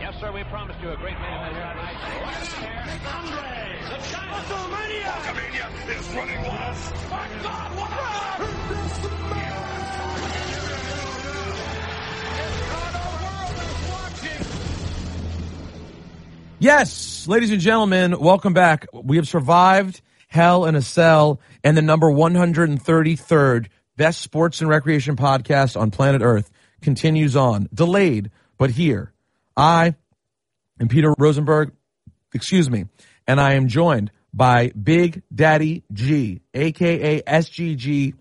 Yes, sir, we promised you a great main event here tonight. Andre, the WrestleMania! WrestleMania is running wild. My God, what the Yes, ladies and gentlemen, welcome back. We have survived Hell in a Cell and the number 133rd best sports and recreation podcast on planet Earth continues on. Delayed, but here. I am Peter Rosenberg, excuse me, and I am joined by Big Daddy G, aka SGG,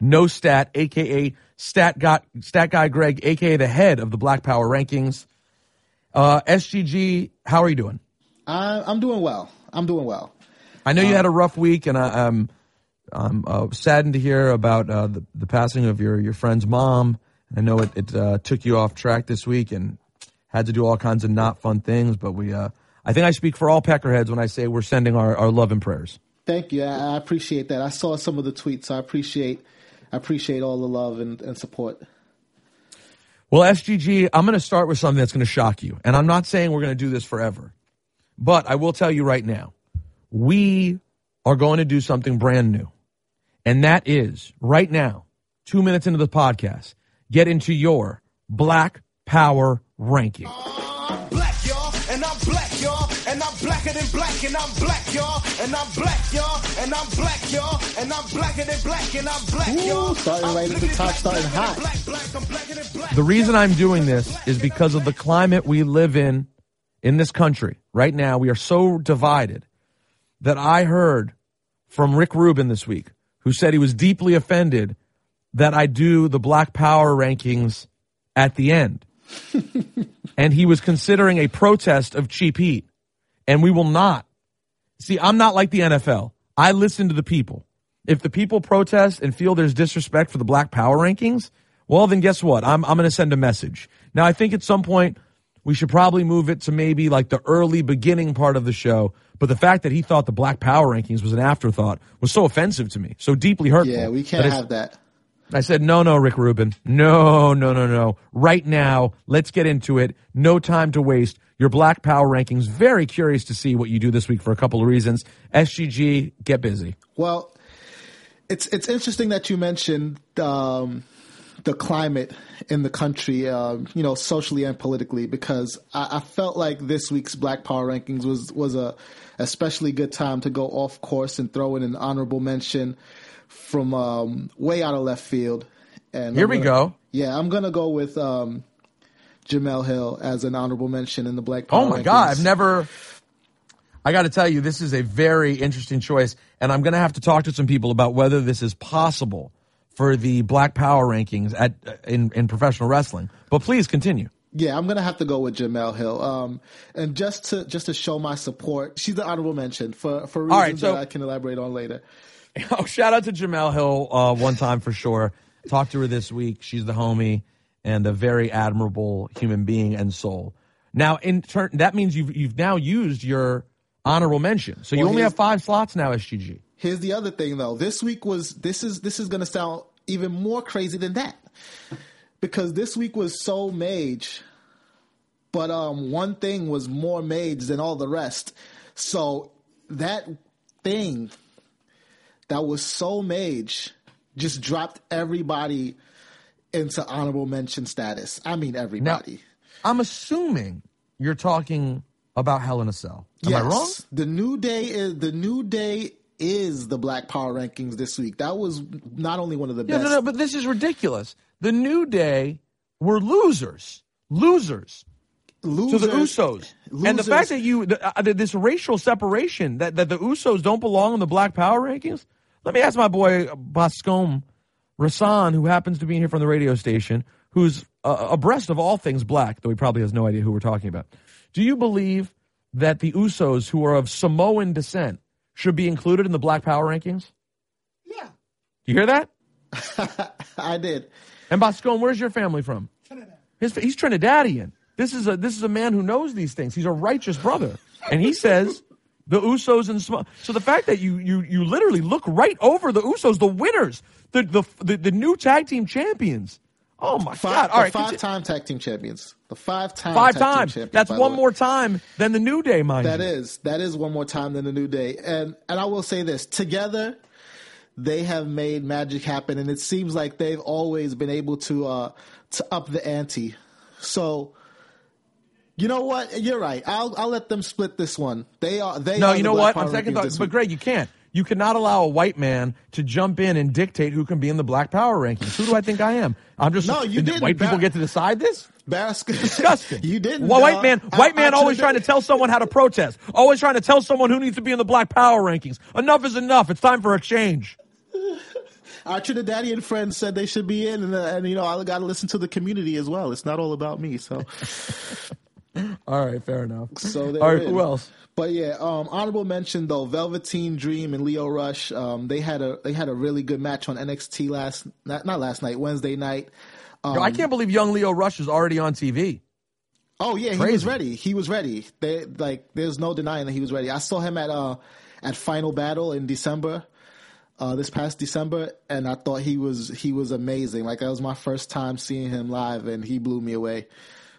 No Stat, aka Stat Guy, Stat Guy Greg, aka the head of the Black Power rankings. Uh, SGG, how are you doing? I, I'm doing well. I'm doing well. I know you had a rough week, and I, I'm I'm uh, saddened to hear about uh, the the passing of your your friend's mom. I know it, it uh, took you off track this week and had to do all kinds of not fun things, but we uh, I think I speak for all peckerheads when I say we're sending our, our love and prayers. Thank you. I, I appreciate that. I saw some of the tweets. So I appreciate I appreciate all the love and, and support. Well, SGG, I'm going to start with something that's going to shock you. And I'm not saying we're going to do this forever, but I will tell you right now, we are going to do something brand new. And that is right now, two minutes into the podcast, get into your Black Power ranking. I'm black, y'all, and I'm black, y'all, and I'm blacker than black, and I'm black, y'all, and I'm black, y'all, and I'm black, y'all, and I'm blacker than black, and I'm black, y'all. starting right at the top, starting hot. Black, black, I'm blacker than black. The reason I'm doing this is because of the climate we live in in this country right now. We are so divided that I heard from Rick Rubin this week, who said he was deeply offended that I do the Black Power rankings at the end. and he was considering a protest of cheap heat. And we will not. See, I'm not like the NFL. I listen to the people. If the people protest and feel there's disrespect for the Black Power rankings, well, then guess what? I'm, I'm going to send a message. Now, I think at some point we should probably move it to maybe like the early beginning part of the show. But the fact that he thought the Black Power rankings was an afterthought was so offensive to me, so deeply hurtful. Yeah, we can't have that. I said, no, no, Rick Rubin. No, no, no, no. Right now, let's get into it. No time to waste. Your Black Power rankings. Very curious to see what you do this week for a couple of reasons. SGG, get busy. Well, it's it's interesting that you mentioned um, the climate in the country, um, you know, socially and politically, because I, I felt like this week's Black Power rankings was was a especially good time to go off course and throw in an honorable mention from um, way out of left field. And Here I'm we go. Yeah, I'm gonna go with um, Jemele Hill as an honorable mention in the Black Power. Oh my God. I've never. I got to tell you, this is a very interesting choice, and I'm going to have to talk to some people about whether this is possible for the Black Power rankings at in in professional wrestling. But please continue. Yeah, I'm gonna have to go with Jemele Hill. Um, and just to just to show my support, she's the honorable mention for for reasons right, so- that I can elaborate on later. Oh, shout out to Jemele Hill uh, one time for sure. Talked to her this week. She's the homie and a very admirable human being and soul. Now, in turn, that means you've you've now used your honorable mention, so you Well, only have five slots now, SGG. Here's the other thing though. This week was this is this is gonna sound even more crazy than that. Because this week was so mage, but um one thing was more mage than all the rest. So that thing that was so mage just dropped everybody into honorable mention status. I mean Now, everybody. I'm assuming you're talking about Hell in a Cell. Am I wrong? The new day is the new day is the Black Power rankings this week. That was not only one of the Yeah, best. no, no, but this is ridiculous. The New Day were losers, losers. to losers, the Usos. And the fact that you the, uh, this racial separation that, that the Usos don't belong in the Black Power rankings. Let me ask my boy Bascom Rasan, who happens to be here from the radio station, who's uh, abreast of all things black, though he probably has no idea who we're talking about. Do you believe that the Usos, who are of Samoan descent, should be included in the Black Power rankings? Yeah, Do You hear that? I did. And Bascom, where's your family from? His, he's Trinidadian. This is a this is a man who knows these things. He's a righteous brother, and he says the Usos and Smo- so the fact that you you you literally look right over the Usos, the winners, the the the, the new tag team champions, Oh my Five, God! All right, continue. five-time tag team champions. The five tag team times. champions, That's one more time than the New Day, mind That you. is that is one more time than the New Day, and and I will say this: together, they have made magic happen, and it seems like they've always been able to uh to up the ante. So, you know what? You're right. I'll I'll let them split this one. They are they. No, are you know what? On second thought, but. Greg, you can't. You cannot allow a white man to jump in and dictate who can be in the Black Power rankings. Who do I think I am? I'm just No, you did didn't. White people get to decide this. Barras- Disgusting. you didn't. Well, white uh, man, I- white man I always trying to tell someone how to protest. Always trying to tell someone who needs to be in the Black Power rankings. Enough is enough. It's time for a change. Our Trinidadian friends said they should be in, and, uh, and you know I got to listen to the community as well. It's not all about me. So, All right, fair enough. so they're All right, who else? But yeah, um, honorable mention though, Velveteen Dream and Lio Rush. Um, they had a they had a really good match on NXT last not, not last night, Wednesday night. Yo, I can't believe young Lio Rush is already on TV. Oh yeah, he was ready. He was ready. They like there's no denying that he was ready. I saw him at uh at Final Battle in December. Uh, this past December, and I thought he was he was amazing. Like that was my first time seeing him live, and he blew me away.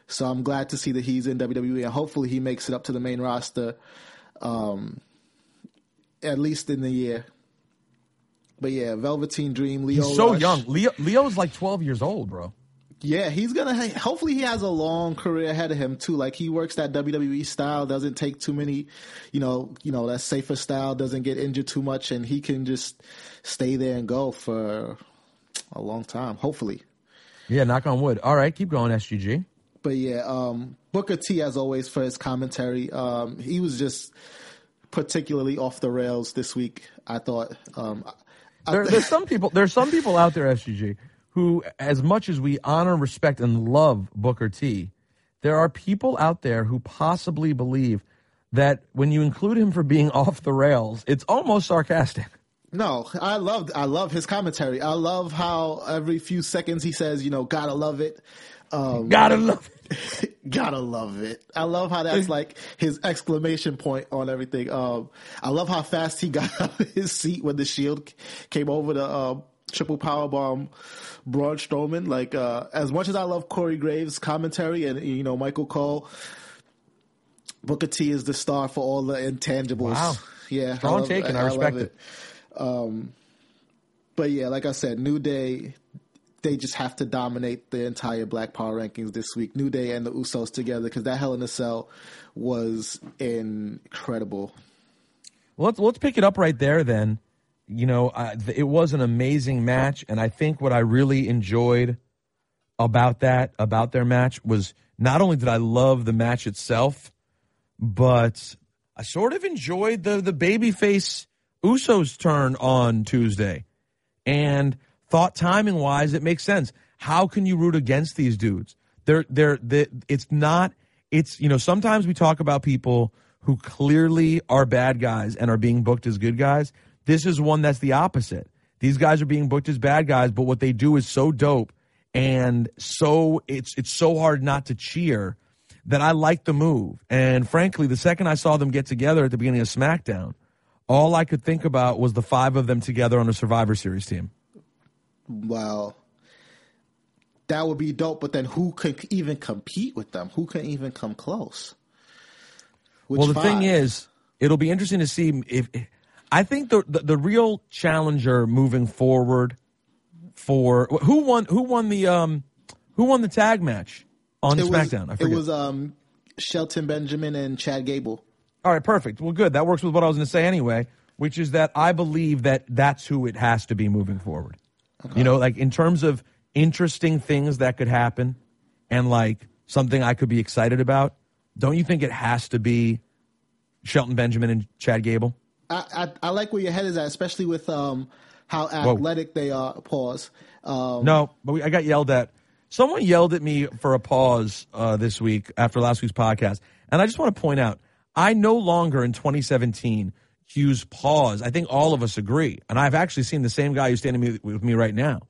So I'm glad to see that he's in WWE, and hopefully he makes it up to the main roster, um, at least in the year. But yeah, Velveteen Dream, Lio. He's so Rush. young. Lio Lio's like 12 years old, bro. Yeah, he's gonna. ha- Hopefully, he has a long career ahead of him too. Like he works that WWE style, doesn't take too many, you know, you know that safer style, doesn't get injured too much, and he can just stay there and go for a long time. Hopefully, Yeah, knock on wood. All right, keep going, SGG. But yeah, um, Booker T as always for his commentary. Um, he was just particularly off the rails this week. I thought. Um, I, There, there's some people. There's some people out there, SGG, who, as much as we honor, respect, and love Booker T, there are people out there who possibly believe that when you include him for being off the rails, it's almost sarcastic. No, I love I love his commentary. I love how every few seconds he says, you know, gotta love it. Um, Gotta love it. gotta love it. I love how that's like his exclamation point on everything. Um, I love how fast he got out of his seat when the Shield came over the um, triple power bomb Braun Strowman. Like uh, as much as I love Corey Graves' commentary and you know Michael Cole, Booker T is the star for all the intangibles. Wow. Yeah, Strong I love, take, and I love respect it. Um, but yeah, like I said, New Day, they just have to dominate the entire Black Power rankings this week. New Day and the Usos together because that Hell in a Cell was incredible. Let's let's pick it up right there. Then, you know, uh, it was an amazing match, and I think what I really enjoyed about that about their match was not only did I love the match itself, but I sort of enjoyed the the babyface Usos turn on Tuesday, and thought timing wise it makes sense. How can you root against these dudes? They're they're they, it's not it's you know sometimes we talk about people who clearly are bad guys and are being booked as good guys. This is one that's the opposite. These guys are being booked as bad guys, but what they do is so dope and so it's it's so hard not to cheer that I like the move. And frankly, the second I saw them get together at the beginning of SmackDown, all I could think about was the five of them together on a Survivor Series team. Wow. That would be dope, but then who could even compete with them? Who can even come close? Which well, the five? thing is, it'll be interesting to see if I think the, the the real challenger moving forward for who won who won the um who won the tag match on it was, SmackDown. I it was um, Shelton Benjamin and Chad Gable. All right, perfect. Well, good. That works with what I was going to say anyway, which is that I believe that that's who it has to be moving forward. You know, like in terms of interesting things that could happen and like something I could be excited about, don't you think it has to be Shelton Benjamin and Chad Gable? I, I, I like where your head is at, especially with um, how athletic they are. Pause. Um, No, but we, I got yelled at. Someone yelled at me for a pause uh, this week after last week's podcast, and I just want to point out I no longer in 2017 use pause. I think all of us agree, and I've actually seen the same guy who's standing with me right now,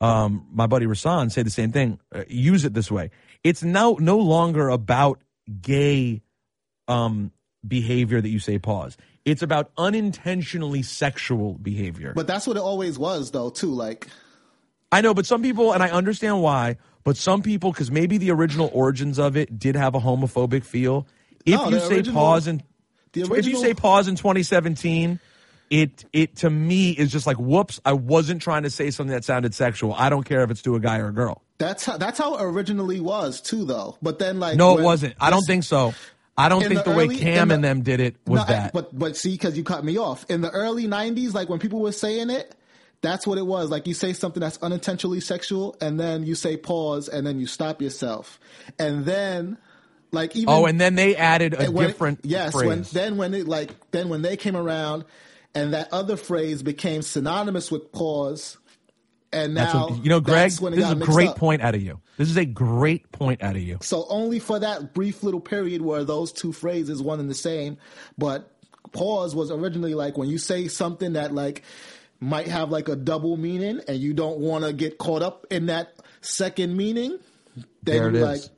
um, my buddy Rasan, say the same thing. Uh, use it this way. It's now no longer about gay um, behavior that you say pause. It's about unintentionally sexual behavior. But that's what it always was, though, too. Like, I know, but some people, and I understand why, but some people, because maybe the original origins of it did have a homophobic feel. If No, you say original- pause in, the if you say pause in 2017, it it to me is just like whoops. I wasn't trying to say something that sounded sexual. I don't care if it's to a guy or a girl. That's how that's how it originally was too, though. But then, like, No, it wasn't. I don't think so. I don't think the, the way Cam the- and them did it was No, that. But but see, because you cut me off in the early '90s, like when people were saying it, that's what it was. Like you say something that's unintentionally sexual, and then you say pause, and then you stop yourself, and then like even oh, and then they added a different yes. phrase. When then when it like then when they came around, and that other phrase became synonymous with pause, and That's now what, you know, Greg. when This is a great up. point out of you. This is a great point out of you. So only for that brief little period where those two phrases one and the same, but pause was originally like when you say something that like might have like a double meaning and you don't want to get caught up in that second meaning, There then it you is. like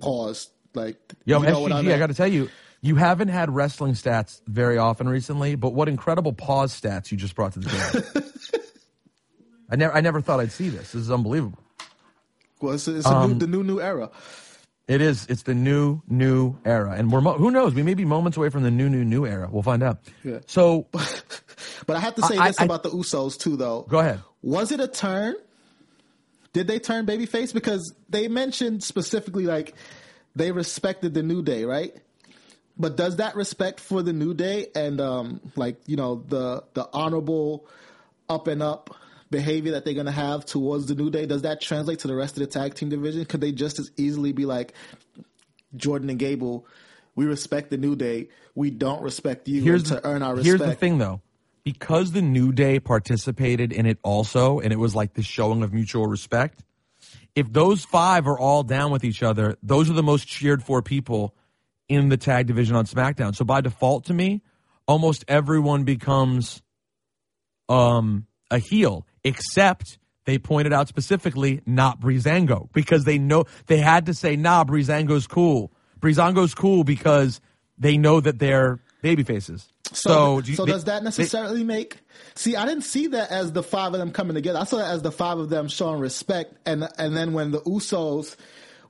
pause. Like Yo, you know what SGG, I, mean? got to tell you, you haven't had wrestling stats very often recently, but what incredible pause stats you just brought to the table. I never, I never thought I'd see this. This is unbelievable. Well, it's, it's a Um, new, the new new era. It is. It's the new, new era, and we're mo- who knows? We may be moments away from the new, new, new era. We'll find out. Yeah. So, But I have to say I- this I- about the Usos too, though. go ahead. Was it a turn? Did they turn babyface? Because they mentioned specifically like they respected the New Day, right? But does that respect for the New Day and um like you know the the honorable up and up behavior that they're gonna have towards the New Day does that translate to the rest of the tag team division? Could they just as easily be like Jordan and Gable? We respect the New Day. We don't respect you here's and to the, earn our respect. here's the thing though because the new day participated in it also and it was like this showing of mutual respect if those five are all down with each other those are the most cheered for people in the tag division on smackdown. So by default to me almost everyone becomes um a heel except they pointed out specifically not Breezango because they know they had to say nah Breezango's cool. Breezango's cool because they know that they're baby faces so, So, do you- so they- does that they- necessarily make? See, I didn't see that as the five of them coming together. I saw that as the five of them showing respect, and and then when the Usos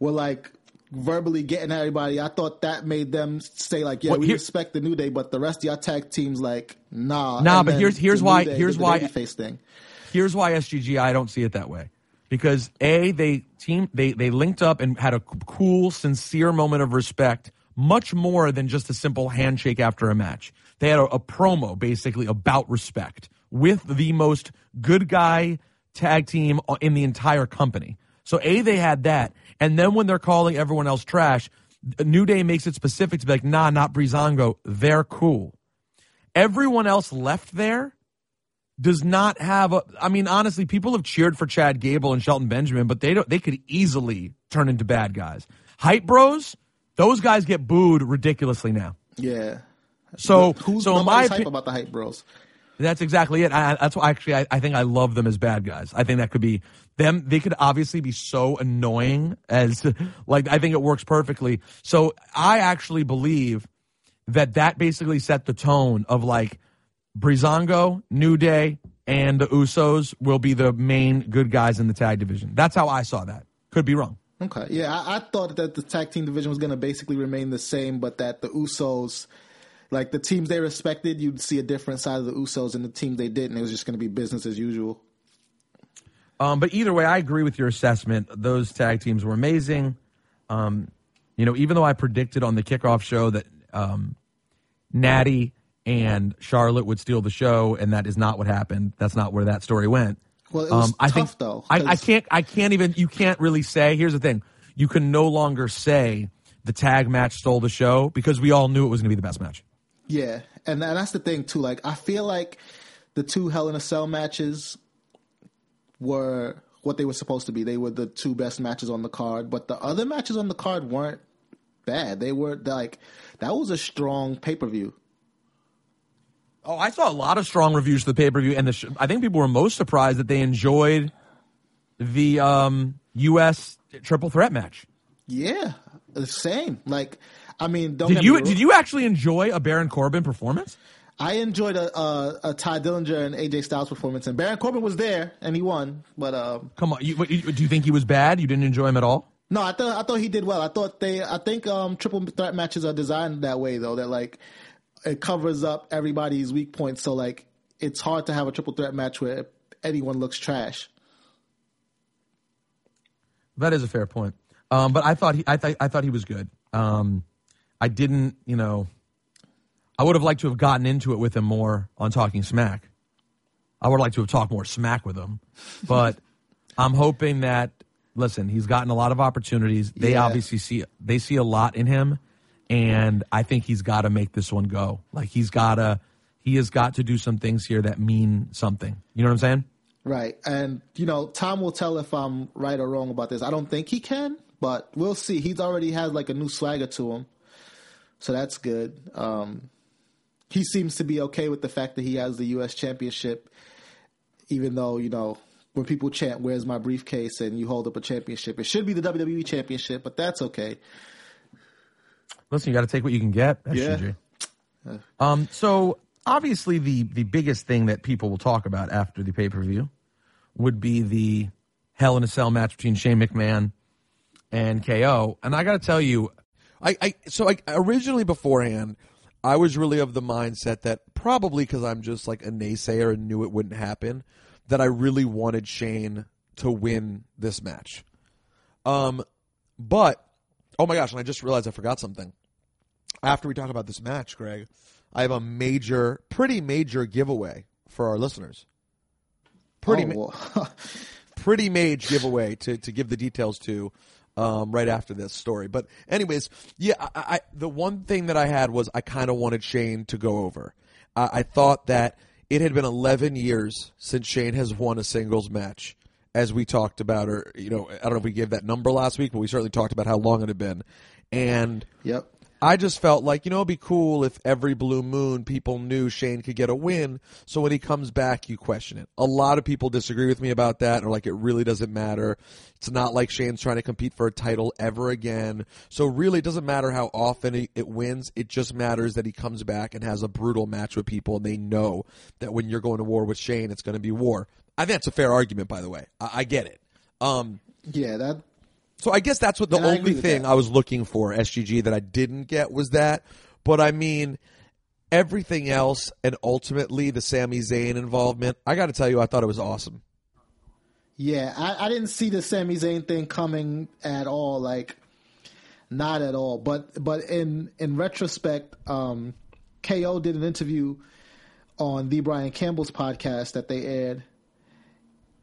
were like verbally getting at everybody, I thought that made them say like, yeah, Well, we here- respect the New Day, but the rest of your tag teams like, nah, Nah, And but here's- here's why- Day here's why- babyface thing. here's why SGG I don't see it that way. Because A, they team they they linked up and had a cool, sincere moment of respect, much more than just a simple handshake after a match. They had a, a promo basically about respect with the most good guy tag team in the entire company. So A, they had that, and then when they're calling everyone else trash, New Day makes it specific to be like, nah, not Breezango. They're cool. Everyone else left there does not have a. I mean, honestly, people have cheered for Chad Gable and Shelton Benjamin, but they don't. They could easily turn into bad guys. Hype Bros, those guys get booed ridiculously now. Yeah. So, Who's so in my hype about the hype bros? that's exactly it. I, that's why actually I, I think I love them as bad guys. I think that could be them. They could obviously be so annoying as like I think it works perfectly. So I actually believe that that basically set the tone of like Breezango, New Day, and the Usos will be the main good guys in the tag division. That's how I saw that. Could be wrong. Okay, yeah, I, I thought that the tag team division was going to basically remain the same, but that the Usos, like the teams they respected, you'd see a different side of the Usos, and the teams they didn't, it was just going to be business as usual. Um, but either way, I agree with your assessment. Those tag teams were amazing. Um, you know, even though I predicted on the kickoff show that um, Natty and Charlotte would steal the show, and that is not what happened. That's not where that story went. Well, it was Um, I tough think, though. I, I can't. I can't even. You can't really say. Here's the thing. You can no longer say the tag match stole the show because we all knew it was going to be the best match. Yeah, and that's the thing too. Like, I feel like the two Hell in a Cell matches were what they were supposed to be. They were the two best matches on the card, but the other matches on the card weren't bad. They were like that was a strong pay per view. Oh, I saw a lot of strong reviews for the pay per view, and the sh- I think people were most surprised that they enjoyed the um, U.S. triple threat match. Yeah, the same. Like, I mean, don't Did you did you actually enjoy a Baron Corbin performance? I enjoyed a, a, a Tye Dillinger and AJ Styles performance, and Baron Corbin was there and he won. But um, Come on, you, you- do you think he was bad? You didn't enjoy him at all? no, I thought I thought he did well. I thought they, I think um, triple threat matches are designed that way though. That like it covers up everybody's weak points, so like it's hard to have a triple threat match where anyone looks trash. That is a fair point. Um, but I thought he, I, th- I thought he was good. Um, I didn't, you know, I would have liked to have gotten into it with him more on Talking Smack. I would like to have talked more smack with him, but I'm hoping that listen, he's gotten a lot of opportunities. They Yeah. obviously see they see a lot in him, and I think he's got to make this one go. Like he's got to, he has got to do some things here that mean something. You know what I'm saying? Right. And, you know, Tom will tell if I'm right or wrong about this. I don't think he can, but we'll see. He's already has like a new swagger to him. So that's good. Um, he seems to be okay with the fact that he has the U.S. championship, even though, you know, when people chant, Where's my briefcase? and you hold up a championship, it should be the WWE championship, but that's okay. Listen, you got to take what you can get. Yeah. SGG. Um, so obviously, the the biggest thing that people will talk about after the pay per view would be the Hell in a Cell match between Shane McMahon and KO. And I got to tell you, I, I so I originally beforehand, I was really of the mindset that probably because I'm just like a naysayer and knew it wouldn't happen, that I really wanted Shane to win this match. Um, but oh my gosh, and I just realized I forgot something. After we talk about this match, Greg, I have a major, pretty major giveaway for our listeners. Pretty, Oh, pretty mage giveaway to, to give the details to um, right after this story. But anyways, yeah, I, I the one thing that I had was I kind of wanted Shane to go over. I, I thought that it had been 11 years since Shane has won a singles match, as we talked about, or you know, I don't know if we gave that number last week, but we certainly talked about how long it had been, and. yep. I just felt like, you know, it'd be cool if every blue moon people knew Shane could get a win. So when he comes back, you question it. A lot of people disagree with me about that or like it really doesn't matter. It's not like Shane's trying to compete for a title ever again. So really it doesn't matter how often he, it wins. It just matters that he comes back and has a brutal match with people and they know that when you're going to war with Shane, it's going to be war. I think that's a fair argument, by the way. I, I get it. Um, Yeah, that so I guess that's what the And only with thing that. I was looking for SGG that I didn't get was that. But I mean, everything else and ultimately the Sami Zayn involvement, I got to tell you, I thought it was awesome. Yeah, I, I didn't see the Sami Zayn thing coming at all. Like, not at all. But but in in retrospect, um, KO did an interview on the Brian Campbell's podcast that they aired,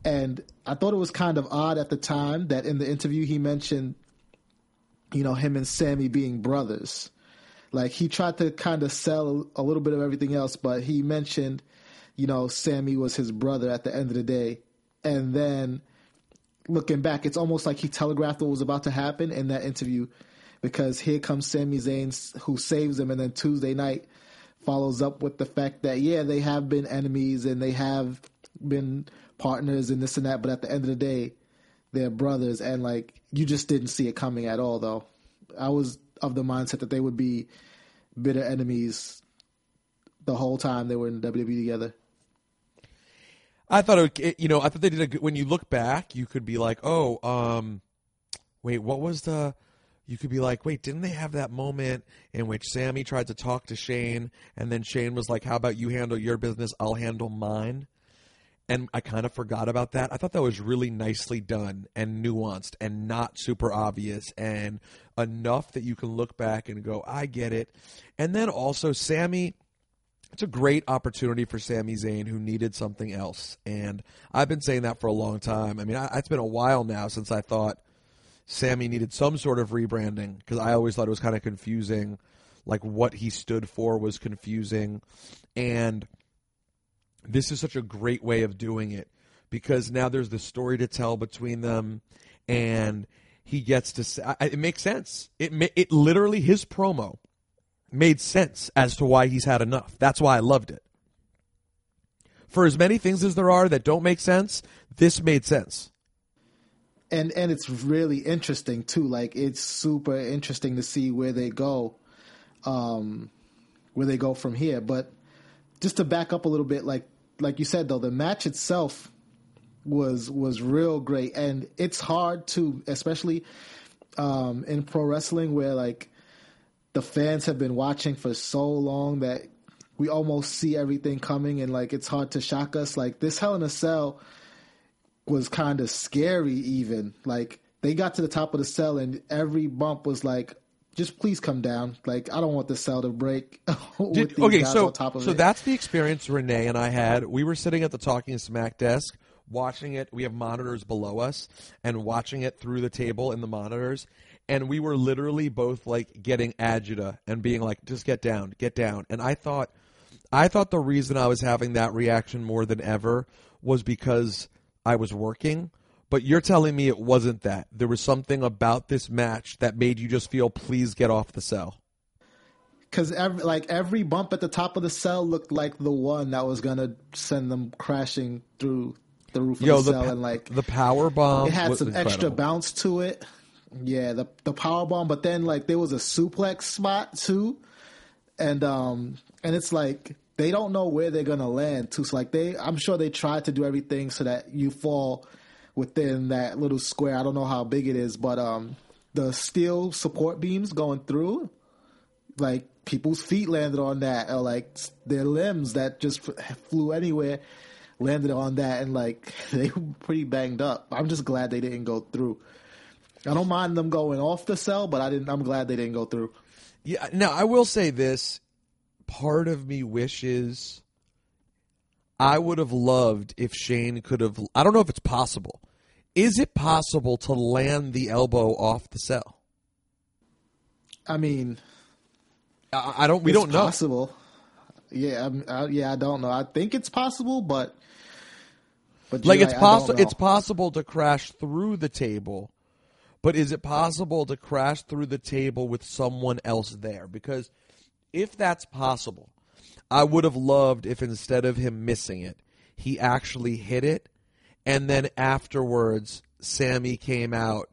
and I thought it was kind of odd at the time that in the interview he mentioned, you know, him and Sami being brothers. Like he tried to kind of sell a little bit of everything else, but he mentioned, you know, Sami was his brother at the end of the day. And then looking back, it's almost like he telegraphed what was about to happen in that interview because here comes Sami Zayn who saves him, and then Tuesday night follows up with the fact that yeah, they have been enemies and they have been partners and this and that, but at the end of the day, they're brothers, and like you just didn't see it coming at all. Though I was of the mindset that they would be bitter enemies the whole time they were in WWE together. I thought it, it- you know, I thought they did a good, when you look back, you could be like, oh, um, wait, what was the, you could be like, wait, didn't they have that moment in which Sami tried to talk to Shane and then Shane was like, how about you handle your business? I'll handle mine. And I kind of forgot about that. I thought that was really nicely done and nuanced and not super obvious and enough that you can look back and go, I get it. And then also, Sami, it's a great opportunity for Sami Zayn who needed something else. And I've been saying that for a long time. I mean, I, it's been a while now since I thought Sami needed some sort of rebranding because I always thought it was kind of confusing. Like what he stood for was confusing. And this is such a great way of doing it because now there's the story to tell between them and he gets to say, it makes sense. It, it literally, his promo made sense as to why he's had enough. That's why I loved it. For as many things as there are that don't make sense, this made sense. and and it's really interesting too. Like it's super interesting to see where they go, um, where they go from here. But just to back up a little bit, like like you said though, the match itself was was real great, and it's hard to, especially um, in pro wrestling, where like the fans have been watching for so long that we almost see everything coming, and like it's hard to shock us. Like this Hell in a Cell was kind of scary, even like they got to the top of the cell, and every bump was like. Just please come down. Like I don't want the cell to break. Did- okay, so on top of so it. that's the experience Renee and I had. We were sitting at the Talking Smack desk watching it. We have monitors below us and watching it through the table in the monitors. And we were literally both like getting agita and being like, just get down, get down. And I thought, I thought the reason I was having that reaction more than ever was because I was working. But you're telling me it wasn't that. There was something about this match that made you just feel, please get off the cell. because every like every bump at the top of the cell looked like the one that was gonna send them crashing through the roof of the the, cell, pa- and like the power bomb. it had some extra bounce to it. Yeah, the the power bomb, but then like there was a suplex spot too, and um and it's like they don't know where they're gonna land too. So like they, I'm sure they tried to do everything so that you fall within that little square. I don't know how big it is, but um the steel support beams going through, like people's feet landed on that, or like their limbs that just flew anywhere landed on that, and like they were pretty banged up. I'm just glad they didn't go through. I don't mind them going off the cell, but I didn't. I'm glad they didn't go through. Yeah. Now I will say this: part of me wishes I would have loved if Shane could have. I don't know if it's possible. Is it possible to land the elbow off the cell? I mean, I, I don't. We it's don't know. Possible. Yeah, I'm, I, yeah. I don't know. I think it's possible, but but Like you're it's right, I don't possible. It's possible to crash through the table, but is it possible to crash through the table with someone else there? Because if that's possible, I would have loved if instead of him missing it, he actually hit it, and then afterwards, Sami came out,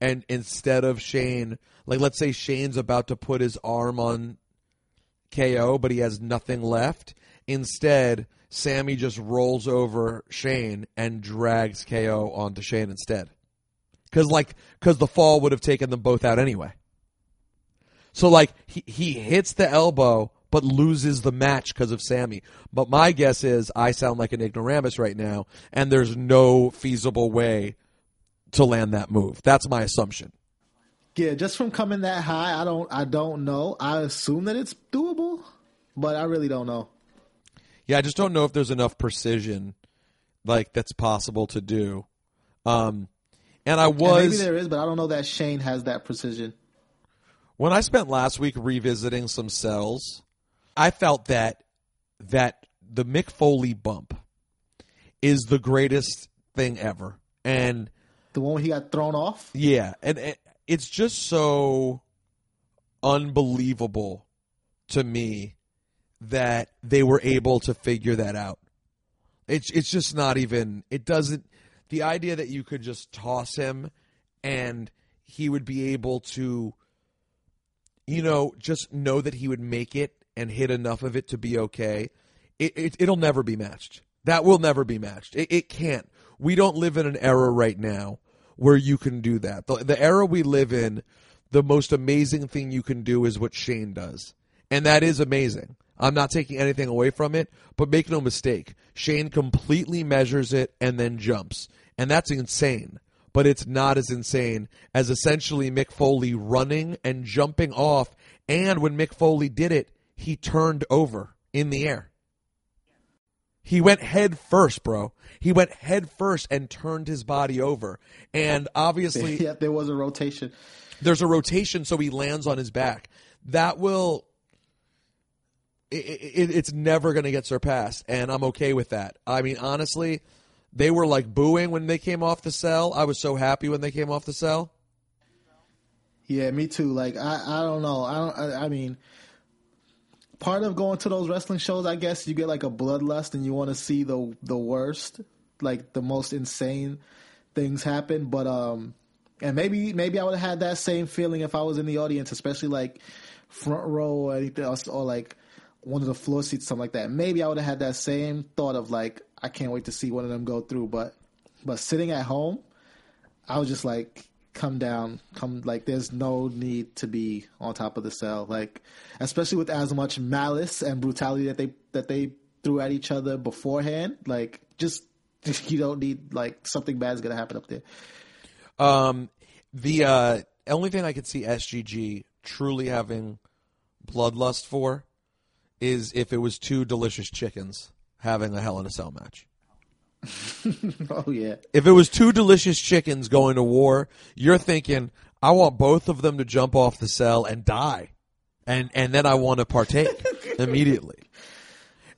and instead of Shane, like let's say Shane's about to put his arm on KO, but he has nothing left. Instead, Sami just rolls over Shane and drags KO onto Shane instead. Cause like, cause the fall would have taken them both out anyway. So like, he, he hits the elbow, but loses the match because of Sami. But my guess is I sound like an ignoramus right now, and there's no feasible way to land that move. That's my assumption. Yeah, just from coming that high, I don't. I don't know. I assume that it's doable, but I really don't know. Yeah, I just don't know if there's enough precision, like that's possible to do. Um, and I And was maybe there is, but I don't know that Shane has that precision. when I spent last week revisiting some cells, I felt that that the Mick Foley bump is the greatest thing ever, and The one where he got thrown off. yeah, and it, it's just so unbelievable to me that they were able to figure that out. It's it's just not even it doesn't the idea that you could just toss him and he would be able to you know just know that he would make it and hit enough of it to be okay. It, it it'll never be matched. That will never be matched. It, it can't. We don't live in an era right now where you can do that. The, the era we live in, the most amazing thing you can do is what Shane does. And that is amazing. I'm not taking anything away from it, but make no mistake, Shane completely measures it and then jumps. And that's insane. But it's not as insane as essentially Mick Foley running and jumping off. And when Mick Foley did it, he turned over in the air. He went head first, bro. He went head first and turned his body over. And obviously, yeah, there was a rotation. there's a rotation so he lands on his back that will it, it, it's never going to get surpassed and i'm okay with that i mean honestly they were like booing when they came off the cell i was so happy when they came off the cell Yeah, me too. Like I, I don't know. I don't. I, I mean, part of going to those wrestling shows, I guess, you get like a bloodlust and you want to see the the worst, like the most insane things happen. But um, and maybe maybe I would have had that same feeling if I was in the audience, especially like front row or anything else, or like one of the floor seats, something like that, maybe I would have had that same thought of like, I can't wait to see one of them go through. But but sitting at home, I was just like, come down, come like. There's no need to be on top of the cell, like especially with as much malice and brutality that they that they threw at each other beforehand. Like just you don't need like something bad is gonna happen up there. Um, the uh, only thing I could see SGG truly having bloodlust for is if it was two delicious chickens having a Hell in a Cell match. Oh yeah, If it was two delicious chickens going to war, you're thinking, I want both of them to jump off the cell and die. And and then I want to partake immediately.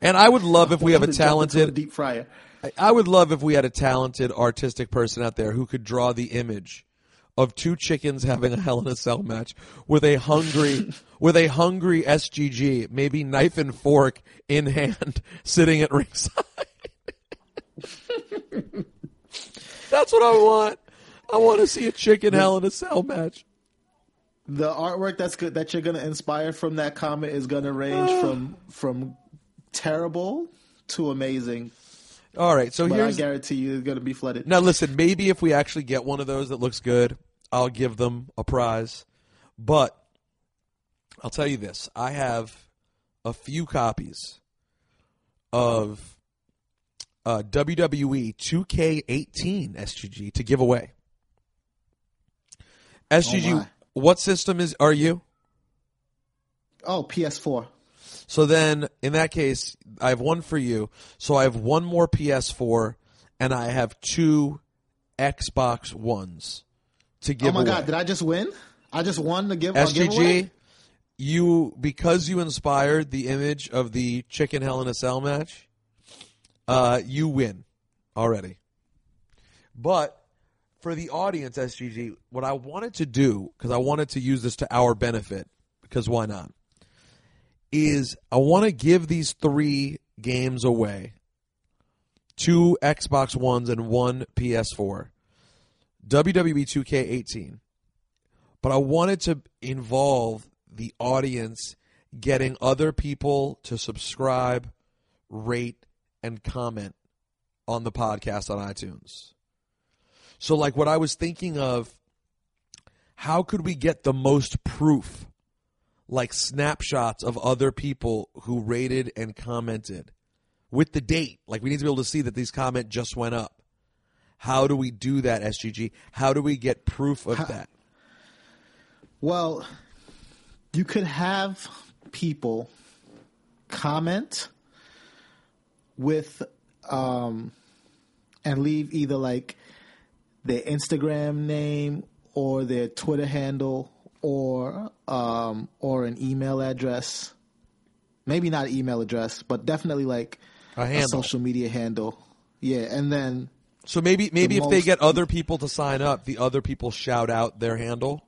And I would love if we have a talented deep fryer. I- I would love if we had a talented artistic person out there who could draw the image of two chickens having a Hell in a Cell match with a hungry, with a hungry SGG, maybe knife and fork in hand, sitting at ringside. That's what I want. I want to see a chicken Hell in a Cell match. The artwork that's good that you're gonna inspire from that comment is gonna range from from terrible to amazing. All right, so But I here's guarantee you, it's gonna be flooded. Now, listen, maybe if we actually get one of those that looks good, I'll give them a prize. But I'll tell you this I have a few copies of uh, WWE 2K18 SGG to give away. SGG, Oh, what system is are you? Oh, PS4. So then, in that case, I have one for you. So I have one more PS4, and I have two Xbox Ones to give Oh my away. god, did I just win? I just won the give. SGG, you because you inspired the image of the chicken Hell in a Cell match, uh, you win already. But for the audience, SGG, what I wanted to do because I wanted to use this to our benefit because why not? Is I want to give these three games away, two Xbox Ones and one PS4, WWE 2K18 but I wanted to involve the audience getting other people to subscribe, rate, and comment on the podcast on iTunes. So, like, what I was thinking of, how could we get the most proof, like snapshots of other people who rated and commented with the date? Like, we need to be able to see that these comment just went up. How do we do that, SGG? How do we get proof of that? Well, you could have people comment with um and leave either like their Instagram name or their Twitter handle or um or an email address. Maybe not email address, but definitely like A handle. social media handle. Yeah, and then So maybe maybe the if they get other people to sign up, the other people shout out their handle.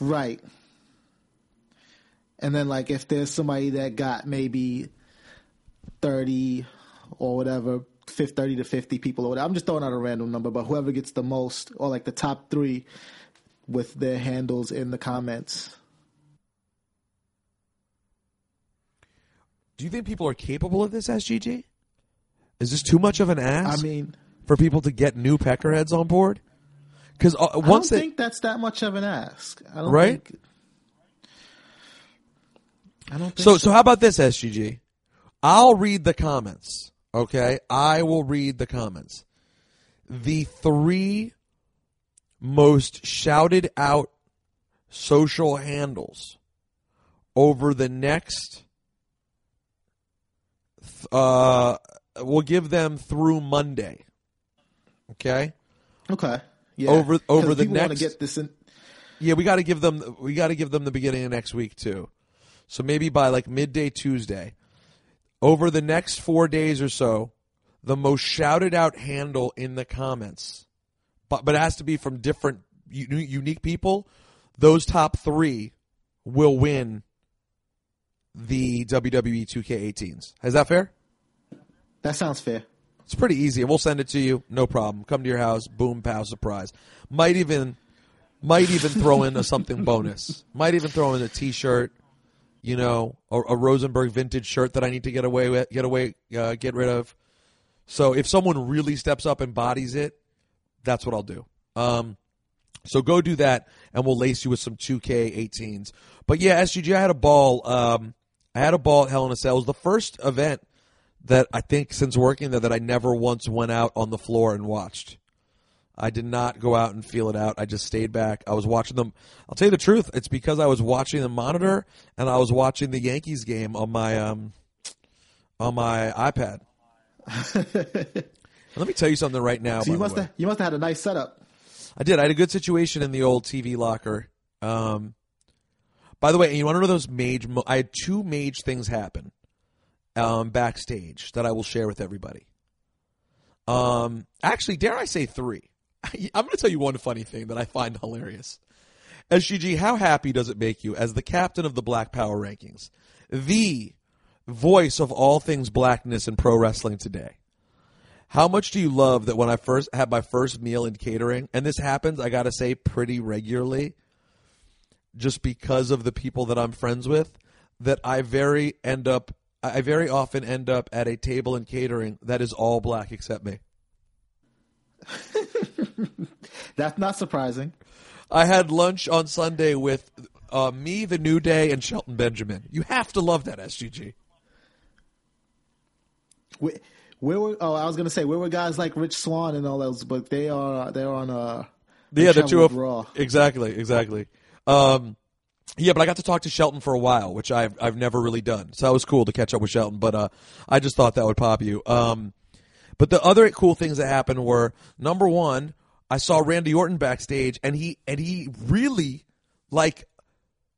Right. And then like if there's somebody that got maybe 30 or whatever, 50, 30 to 50 people or whatever. I'm just throwing out a random number, but whoever gets the most or like the top 3 with their handles in the comments. Do you think people are capable of this, SGG? Is this too much of an ask I mean, for people to get new peckerheads on board? Because uh, I don't they think that's that much of an ask. I don't Right? think I don't think so so how about this, SGG? I'll read the comments. Okay, I will read the comments. The three most shouted out social handles over the next uh we'll give them through Monday. Okay? Okay. Yeah. Over- over the next- get this in Yeah, we got to give them we got to give them the beginning of next week too. So maybe by like midday Tuesday. Over the next 4 days or so, the most shouted out handle in the comments. But but it has to be from different unique people. Those top 3 will win the WWE 2K18s. Is that fair? That sounds fair. It's pretty easy, we'll send it to you. No problem. Come to your house. Boom, pow, surprise. Might even, might even throw in a something bonus. Might even throw in a T-shirt. You know, a, a Rosenberg vintage shirt that I need to get away with, get away, uh, get rid of. So if someone really steps up and bodies it, that's what I'll do. Um, so go do that, and we'll lace you with some 2K18s. But yeah, SGG, I had a ball. Um, I had a ball at Hell in a Cell. It was the first event that I think since working there that I never once went out on the floor and watched. I did not go out and feel it out. I just stayed back. I was watching them. I'll tell you the truth. It's because I was watching the monitor and I was watching the Yankees game on my um on my iPad. Let me tell you something right now. So you must have you must have had a nice setup. I did. I had a good situation in the old TV locker. Um, by the way, you want to know those mage? Mo- I had two mage things happen um, backstage that I will share with everybody. Um, actually, dare I say three? I'm going to tell you one funny thing that I find hilarious. SGG, how happy does it make you as the captain of the Black Power Rankings, the voice of all things blackness in pro wrestling today? How much do you love that when I first had my first meal in catering, and this happens, I got to say, pretty regularly, just because of the people that I'm friends with, that I very end up, I very often end up at a table in catering that is all black except me. That's not surprising. I had lunch on Sunday with uh, me, the New Day, and Shelton Benjamin. You have to love that SGG. Where, where were? Oh, I was gonna say where were guys like Rich Swann and all those, but they are they're on uh Yeah, the two of Raw. exactly, exactly. Um, yeah, but I got to talk to Shelton for a while, which I've I've never really done. So that was cool to catch up with Shelton. But uh, I just thought that would pop you. Um, but the other cool things that happened were number one, I saw Randy Orton backstage, and he and he really like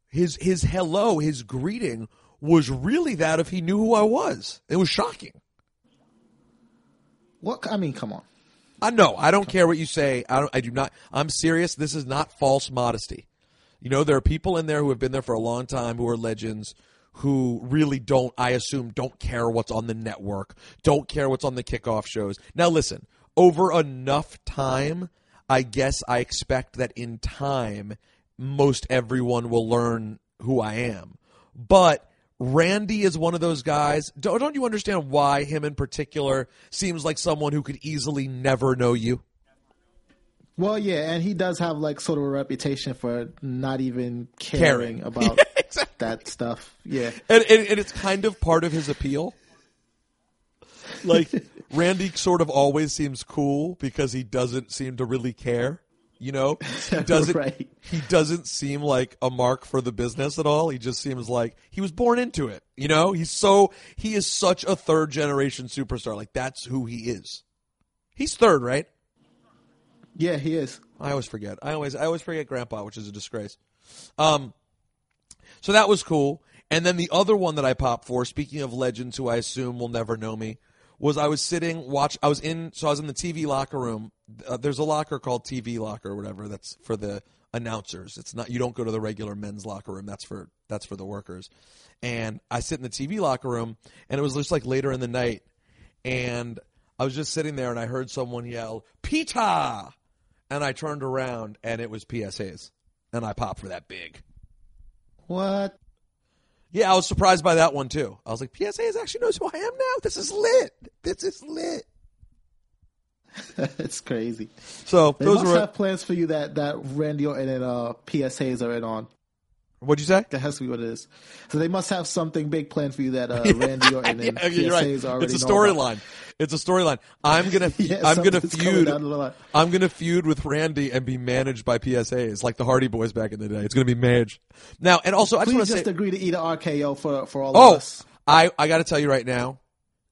his his hello, his greeting was really that if he knew who I was. It was shocking. What? I mean, come on. I know. I don't care what you say. I don't. I do not. I'm serious. This is not false modesty. You know, there are people in there who have been there for a long time who are legends who really don't. I assume don't care what's on the network. Don't care what's on the kickoff shows. Now, listen. Over enough time, I guess I expect that in time, most everyone will learn who I am. But Randy is one of those guys. Don't, don't you understand why him in particular seems like someone who could easily never know you? Well, yeah, and he does have like sort of a reputation for not even caring, Caring. about exactly. that stuff. Yeah, And, and, and it's kind of part of his appeal. Like, Randy sort of always seems cool because he doesn't seem to really care. You know, he doesn't. Right. He doesn't seem like a mark for the business at all. He just seems like he was born into it. You know, he's so he is such a third generation superstar. Like that's who he is. He's third, right? yeah, he is. I always forget. I always I always forget Grandpa, which is a disgrace. Um, so that was cool. And then the other one that I popped for, speaking of legends who I assume will never know me, was I was sitting watch. I was in so I was in the TV locker room. Uh, there's a locker called TV locker or whatever. That's for the announcers. It's not you don't go to the regular men's locker room. That's for that's for the workers. And I sit in the TV locker room, and it was just like later in the night, and I was just sitting there, and I heard someone yell "Pita," and I turned around, and it was P.S. Hayes, and I popped for that big. What? Yeah, I was surprised by that one too. I was like, P.S. Hayes actually knows who I am now. This is lit. This is lit. it's crazy. So They those must were. have plans for you that that Randy Orton and uh, P.S. Hayes are in on. What'd you say? That has to be what it is. So they must have something big planned for you that uh, Randy Orton and Yeah, you're right. already It's a storyline. It's a storyline. I'm gonna. Yeah, I'm gonna feud. down the line. I'm gonna feud with Randy and be managed by P.S. Hayes like the Hardy Boys back in the day. It's gonna be managed now. And also, I just want to just say. agree to eat an RKO for for all Oh, of us. I I got to tell you right now,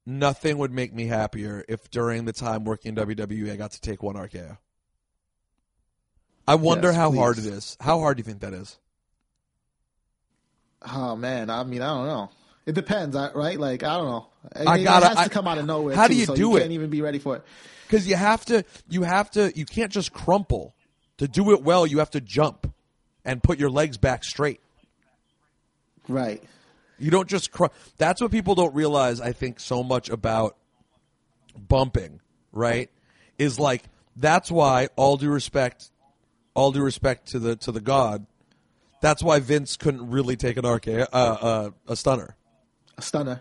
nothing would make me happier if during the time working in WWE I got to take one RKO. I wonder Yes, how hard it is. How hard do you think that is? Oh man, I mean, I don't know. It depends, right? Like, I don't know. I It- gotta- It has I- to come out of nowhere. how do you so do you it? Can't even be ready for it. Because you have to, you have to, you can't just crumple. To do it well, you have to jump and put your legs back straight. Right. You don't just cr- That's what people don't realize. I think so much about bumping, right? Is like that's why all due respect, all due respect to the to the god, That's why Vince couldn't really take an RKO, uh, uh, a stunner. A stunner.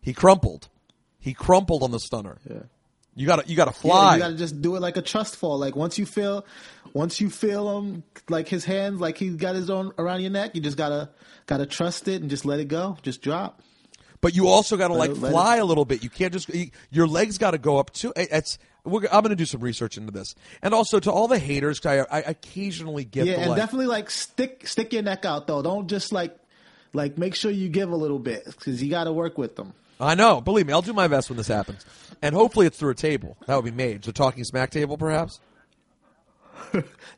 He crumpled. He crumpled on the stunner. Yeah. You gotta you gotta Yeah, fly. you got to just do it like a trust fall. Like once you feel, once you feel him, like his hands, like he's got his own around your neck. You just gotta gotta trust it and just let it go. Just drop. But you also got to like it- let fly a little bit. You can't just you- your legs got to go up too. It- It's we're, I'm going to do some research into this, and also to all the haters. I, I occasionally get Yeah, and like, definitely like stick stick your neck out though. Don't just like like make sure you give a little bit because you got to work with them. I know. Believe me, I'll do my best when this happens, and hopefully it's through a table. That would be made. The talking smack table, perhaps.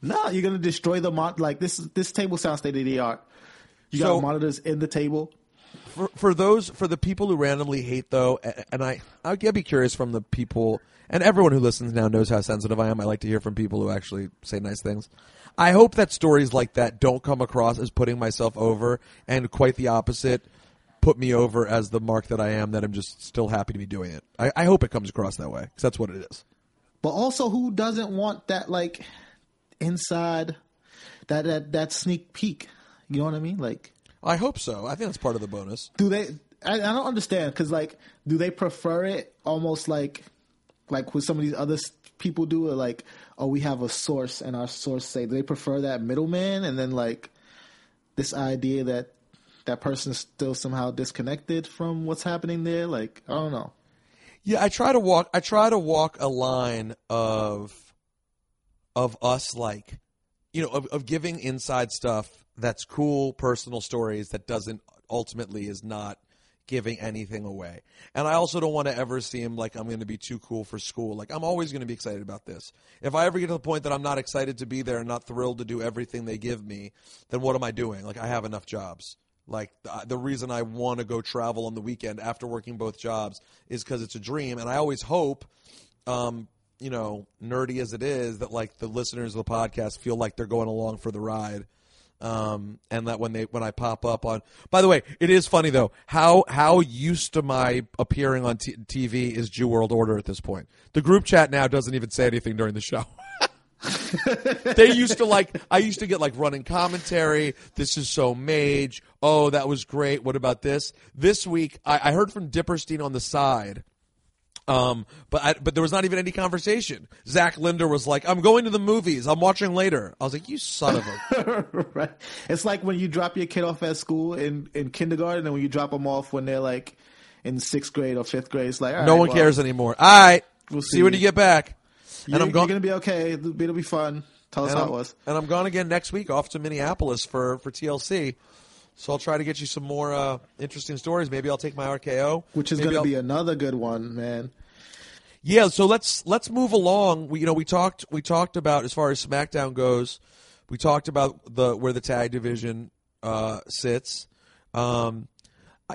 No, you're gonna destroy the mon- like this. This table sounds state of the art. You So- got monitors in the table. for for those for the people who randomly hate though, and I I'd be curious from the people and everyone who listens now knows how sensitive I am. I like to hear from people who actually say nice things. I hope that stories like that don't come across as putting myself over, and quite the opposite, put me over as the mark that I am. That I'm just still happy to be doing it. I, I hope it comes across that way because that's what it is. But also, who doesn't want that like inside that that that sneak peek? You know what I mean? Like, I hope so. I think that's part of the bonus. do they? I, I don't understand because like, do they prefer it almost like like what some of these other people do? Like, oh, we have a source and our source say they prefer that middleman and then like this idea that that person's still somehow disconnected from what's happening there? Like, I don't know. Yeah, I try to walk. I try to walk a line of of us, like you know, of, of giving inside stuff that's cool, personal stories that doesn't ultimately is not giving anything away. And I also don't want to ever seem like I'm going to be too cool for school. Like I'm always going to be excited about this. If I ever get to the point that I'm not excited to be there and not thrilled to do everything they give me, then what am I doing? Like I have enough jobs. Like the, reason I want to go travel on the weekend after working both jobs is because it's a dream, and I always hope, um, you know, nerdy as it is, that like the listeners of the podcast feel like they're going along for the ride, um, and that when they when I pop up on. By the way, it is funny though how how used to my appearing on t- TV is Jew World Order at this point. The group chat now doesn't even say anything during the show. they used to like I used to get like running commentary. This is so mage. Oh, that was great. What about this? This week I, I heard from Dipperstein on the side. Um, but I, but there was not even any conversation. Zach Linder was like, "I'm going to the movies. I'm watching later." I was like, "You son of a." right. It's like when you drop your kid off at school in, in kindergarten and when you drop them off when they're like in sixth grade or fifth grade. It's like, all no right, one well, cares anymore. All right, We'll see, see. when you get back. You're, and I'm going. you're to be okay. It'll, it'll be fun. Tell us and how I'm, it was. and I'm gone again next week off to Minneapolis for, for TLC. So I'll try to get you some more uh, interesting stories. Maybe I'll take my RKO, Which is going to be another good one, man. Yeah, so let's let's move along. We you know we talked we talked about as far as SmackDown goes. We talked about the where the tag division uh, sits. Um,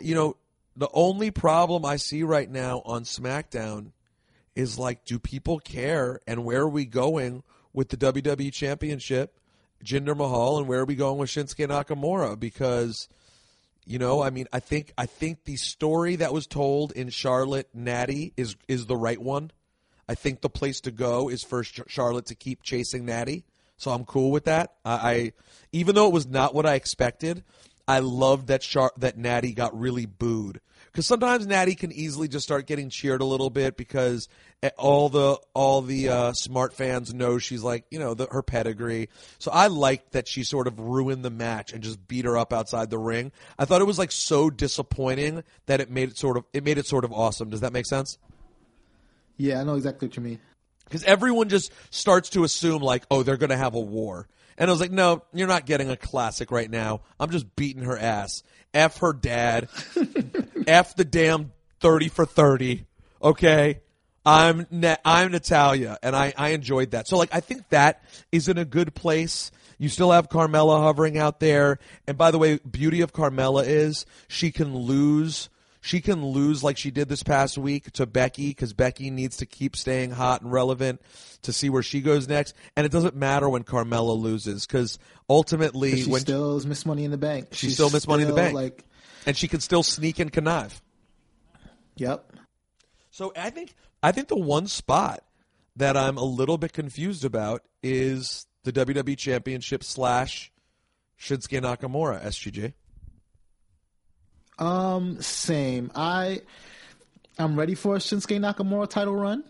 you know, the only problem I see right now on SmackDown is like, do people care? And where are we going with the WWE Championship, Jinder Mahal, and where are we going with Shinsuke Nakamura? Because you know, I mean, I think I think the story that was told in Charlotte Natty is is the right one. I think the place to go is for Charlotte to keep chasing Natty. So I'm cool with that. I, I even though it was not what I expected, I loved that Char- that Natty got really booed because sometimes Natty can easily just start getting cheered a little bit because eh, all the all the uh, smart fans know she's like you know the, her pedigree. So I liked that she sort of ruined the match and just beat her up outside the ring. I thought it was like so disappointing that it made it sort of it made it sort of awesome. Does that make sense? Yeah, I know exactly what you mean. because everyone just starts to assume like, oh, they're going to have a war. And I was like, no, you're not getting a classic right now. I'm just beating her ass. F her dad. F the damn thirty for thirty. Okay. I'm Na- I'm Natalia, and I, I enjoyed that. So like I think that is in a good place. You still have Carmella hovering out there, and by the way, beauty of Carmella is she can lose. She can lose like she did this past week to Becky because Becky needs to keep staying hot and relevant to see where she goes next. And it doesn't matter when Carmella loses because ultimately, She when still is Miss Money in the Bank. she still miss Money in the Bank, Like, and she can still sneak and connive. yep. So I think I think the one spot that I'm a little bit confused about is the WWE Championship slash Shinsuke Nakamura, SGG. Um, same. I I'm ready for a Shinsuke Nakamura title run.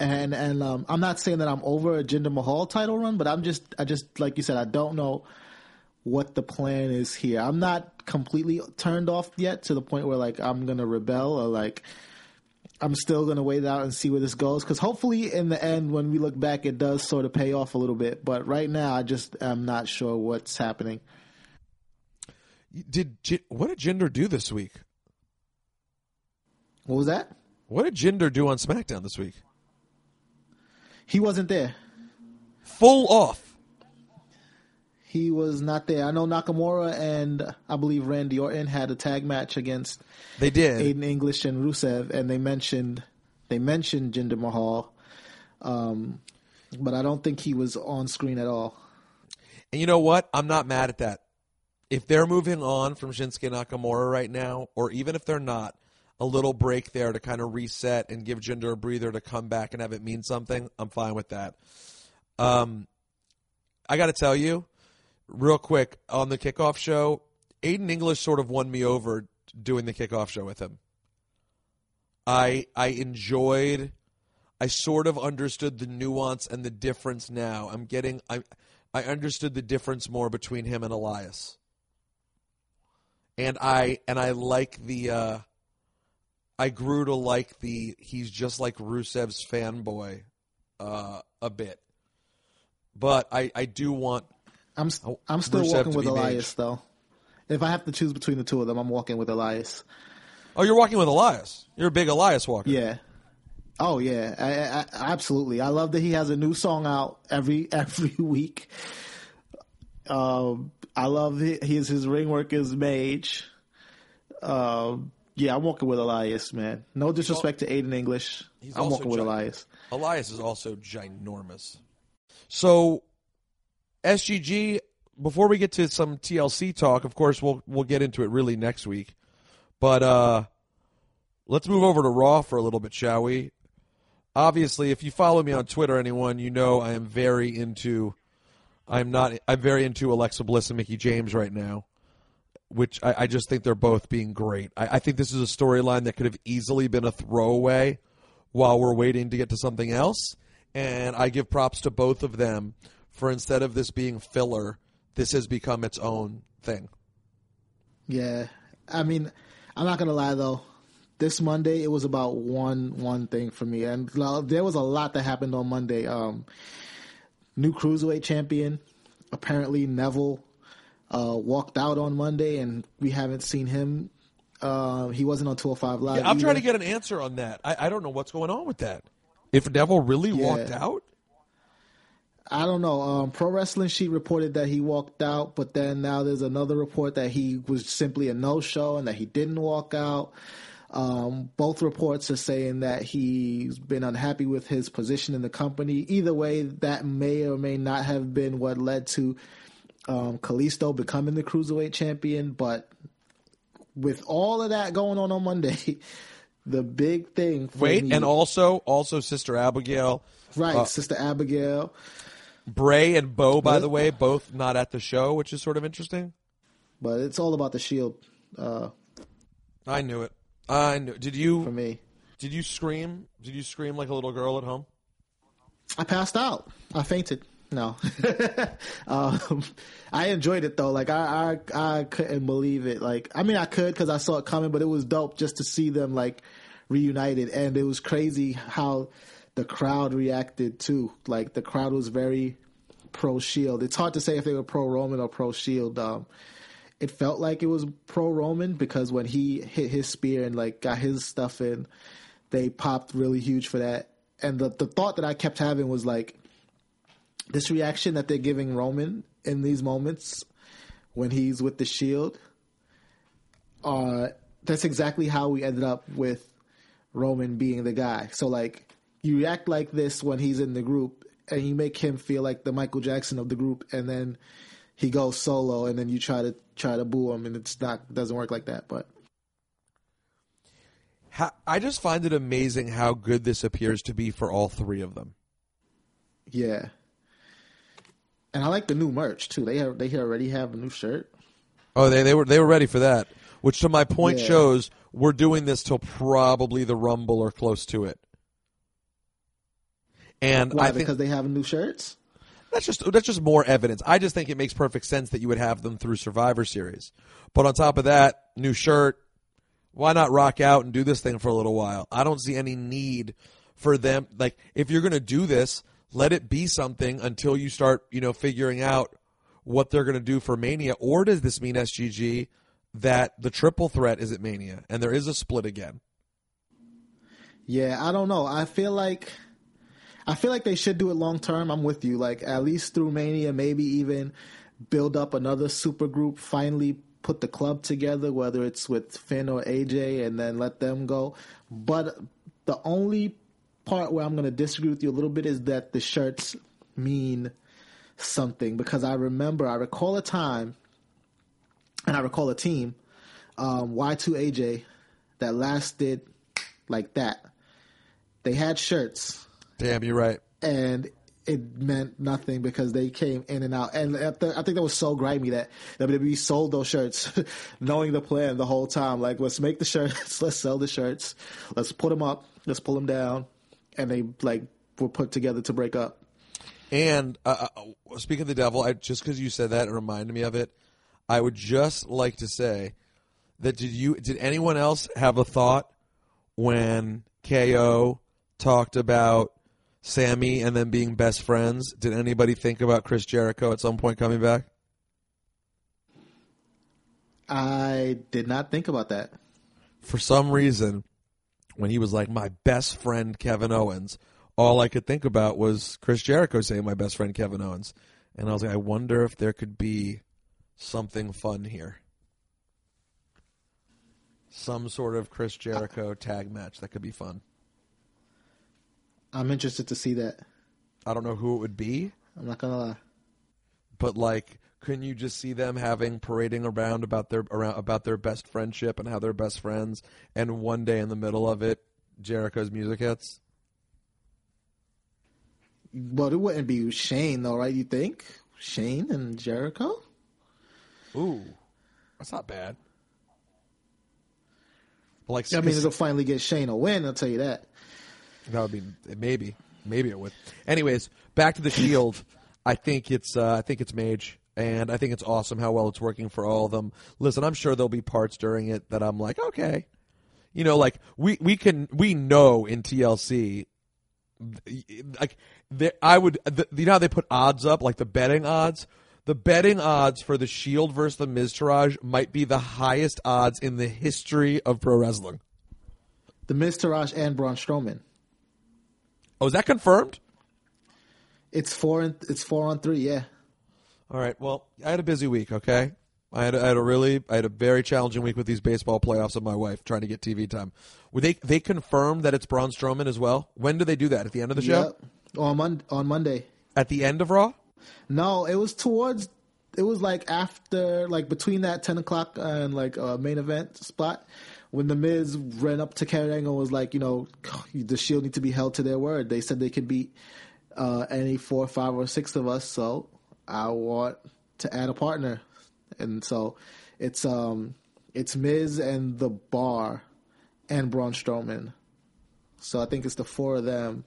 And and um, I'm not saying that I'm over a Jinder Mahal title run, but I'm just I just like you said I don't know what the plan is here. I'm not completely turned off yet to the point where like I'm gonna rebel or like I'm still gonna wait out and see where this goes because hopefully in the end when we look back it does sort of pay off a little bit. But right now I just am not sure what's happening. Did what did Jinder do this week? What was that? What did Jinder do on SmackDown this week? He wasn't there. Full off. He was not there. I know Nakamura and I believe Randy Orton had a tag match against They did. Aiden English and Rusev, and they mentioned they mentioned Jinder Mahal, um, but I don't think he was on screen at all. And you know what? I'm not mad at that. If they're moving on from Shinsuke Nakamura right now, or even if they're not, a little break there to kind of reset and give Jinder a breather to come back and have it mean something, I'm fine with that. Um, I got to tell you, real quick, on the kickoff show, Aiden English sort of won me over doing the kickoff show with him. I I enjoyed I sort of understood the nuance and the difference now. I'm getting I I understood the difference more between him and Elias. And I and I like the uh I grew to like the he's just like Rusev's fanboy uh a bit. But I I do want I'm Oh, I'm still Rusev walking with Elias though. If I have to choose between the two of them, I'm walking with Elias. Oh, you're walking with Elias. You're a big Elias walker. Yeah. Oh yeah, I, I, absolutely. I love that he has a new song out every every week. Um, I love hi- his his ring work is mage. Um, yeah, I'm walking with Elias, man. No disrespect to Aiden English. He's I'm walking with. Elias. Elias is also ginormous. So, SGG. Before we get to some TLC talk, of course, we'll we'll get into it really next week. But uh, let's move over to Raw for a little bit, shall we? Obviously, if you follow me on Twitter, anyone, you know I am very into. I'm not. I'm very into Alexa Bliss and Mickie James right now, which I, I just think they're both being great. I, I think this is a storyline that could have easily been a throwaway while we're waiting to get to something else. And I give props to both of them for instead of this being filler, this has become its own thing. Yeah, I mean, I'm not gonna lie though. This Monday, it was about one one thing for me, and there was a lot that happened on Monday. Um, new cruiserweight champion, apparently Neville, uh, walked out on Monday, and we haven't seen him. Uh, he wasn't on 205 Live. I'm trying to get an answer on that. I, I don't know what's going on with that. If Neville really walked out, I don't know. Um, Pro Wrestling Sheet reported that he walked out, but then now there's another report that he was simply a no show and that he didn't walk out. Um, both reports are saying that he's been unhappy with his position in the company. Either way, that may or may not have been what led to um, Kalisto becoming the cruiserweight champion. But with all of that going on on Monday, the big thing. For wait, me, and also also Sister Abigail, right, uh, Sister Abigail. Bray and Bo, by the way, both not at the show, which is sort of interesting. But it's all about the Shield uh, I knew it. I knew. Did you for me. did you scream? Did you scream like a little girl at home? I passed out. I fainted. No, um, I enjoyed it though. Like I, I, I couldn't believe it. Like I mean, I could because I saw it coming, but it was dope just to see them like reunited, and it was crazy how the crowd reacted too. Like the crowd was very pro Shield. It's hard to say if they were pro Roman or pro Shield. Um, it felt like it was pro Roman because when he hit his spear and like got his stuff in, they popped really huge for that. And the the thought that I kept having was like this reaction that they're giving Roman in these moments when he's with the Shield. Uh, that's exactly how we ended up with Roman being the guy. So like you react like this when he's in the group and you make him feel like the Michael Jackson of the group and then he goes solo and then you try to try to boo him and it's not doesn't work like that but How, I just find it amazing how good this appears to be for all three of them. yeah And I like the new merch too. They have, they already have a new shirt. Oh, they they were they were ready for that. Which to my point Yeah. shows we're doing this till probably the Rumble or close to it. And Why? I think because they have new shirts. that's just that's just more evidence. I just think it makes perfect sense that you would have them through Survivor Series. But on top of that, new shirt. Why not rock out and do this thing for a little while? I don't see any need for them. Like if you're going to do this, let it be something until you start, you know, figuring out what they're going to do for Mania. Or does this mean SGG that the triple threat is at Mania and there is a split again? Yeah, I don't know. I feel like I feel like they should do it long term. I'm with you. Like at least through Mania, maybe even build up another super group. Finally, put the club together, whether it's with Finn or AJ, and then let them go. But the only part where I'm going to disagree with you a little bit is that the shirts mean something because I remember, I recall a time, and I recall a team, um, Y2AJ, that lasted like that. They had shirts Damn, you're right. and it meant nothing because they came in and out. And at the, I think that was so grimy that WWE sold those shirts, knowing the plan the whole time. Like, let's make the shirts, let's sell the shirts, let's put them up, let's pull them down, and they like were put together to break up. And uh, uh, speaking of the devil, I, just because you said that, it reminded me of it. I would just like to say that did you did anyone else have a thought when KO talked about Sami and them being best friends? Did anybody think about Chris Jericho at some point coming back? I did not think about that. For some reason, when he was like my best friend Kevin Owens, all I could think about was Chris Jericho saying my best friend Kevin Owens, and I was like, I wonder if there could be something fun here. Some sort of Chris Jericho tag match that could be fun. I'm interested to see that. I don't know who it would be, I'm not gonna lie. but like, couldn't you just see them having parading around about their around about their best friendship and how they're best friends, and one day in the middle of it, Jericho's music hits? But it wouldn't be Shane though, right? You think Shane and Jericho? Ooh, that's not bad. Like, I mean, it'll finally get Shane a win. I'll tell you that. That would be maybe, maybe it would. Anyways, back to the Shield. I think it's, uh, I think it's Mage, and I think it's awesome how well it's working for all of them. Listen, I'm sure there'll be parts during it that I'm like, okay, you know, like we we can we know in TLC, like I would, the, you know how they put odds up, like the betting odds. The betting odds for the Shield versus the Miztourage might be the highest odds in the history of pro wrestling. The Miztourage and Braun Strowman. Oh, is that confirmed? It's four and it's four on three. Yeah. All right. Well, I had a busy week. Okay, I had, I had a really, I had a very challenging week with these baseball playoffs of my wife trying to get TV time. Were they they confirmed that it's Braun Strowman as well? When do they do that? At the end of the show? Yep. On Mon- on Monday. At the end of Raw? No, it was towards. It was like after, like between that ten o'clock and like uh, main event spot, when the Miz ran up to Kurt Angle was like, you know, the Shield need to be held to their word. They said they could beat uh, any four, five, or six of us. So I want to add a partner, and so it's um it's Miz and the Bar and Braun Strowman. So I think it's the four of them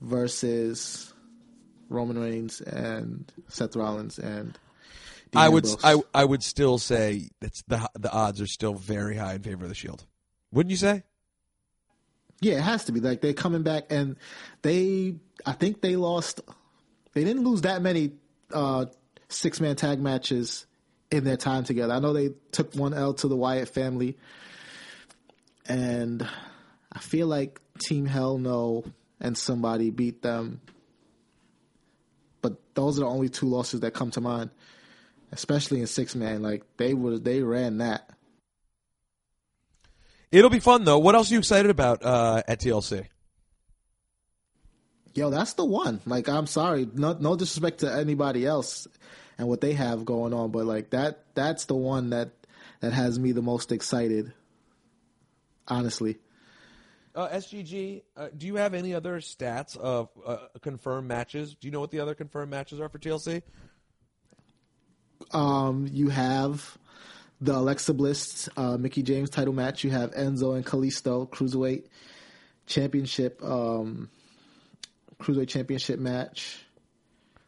versus Roman Reigns and Seth Rollins and I would Ambrose. I I would still say it's the the odds are still very high in favor of the Shield. Wouldn't you say? yeah, it has to be like they're coming back and they I think they lost they didn't lose that many uh, six man tag matches in their time together. I know they took one L to the Wyatt family and I feel like Team Hell No and somebody beat them. But those are the only two losses that come to mind. Especially in six man. Like they were they ran that. It'll be fun though. What else are you excited about uh, at TLC? Yo, that's the one. Like, I'm sorry, no, no disrespect to anybody else and what they have going on, but like that, that's the one that that has me the most excited. Honestly, uh, SGG, uh, do you have any other stats of uh, confirmed matches? Do you know what the other confirmed matches are for TLC? Um, you have the Alexa Bliss, uh, Mickie James title match. You have Enzo and Kalisto cruiserweight championship, um, cruiserweight championship match.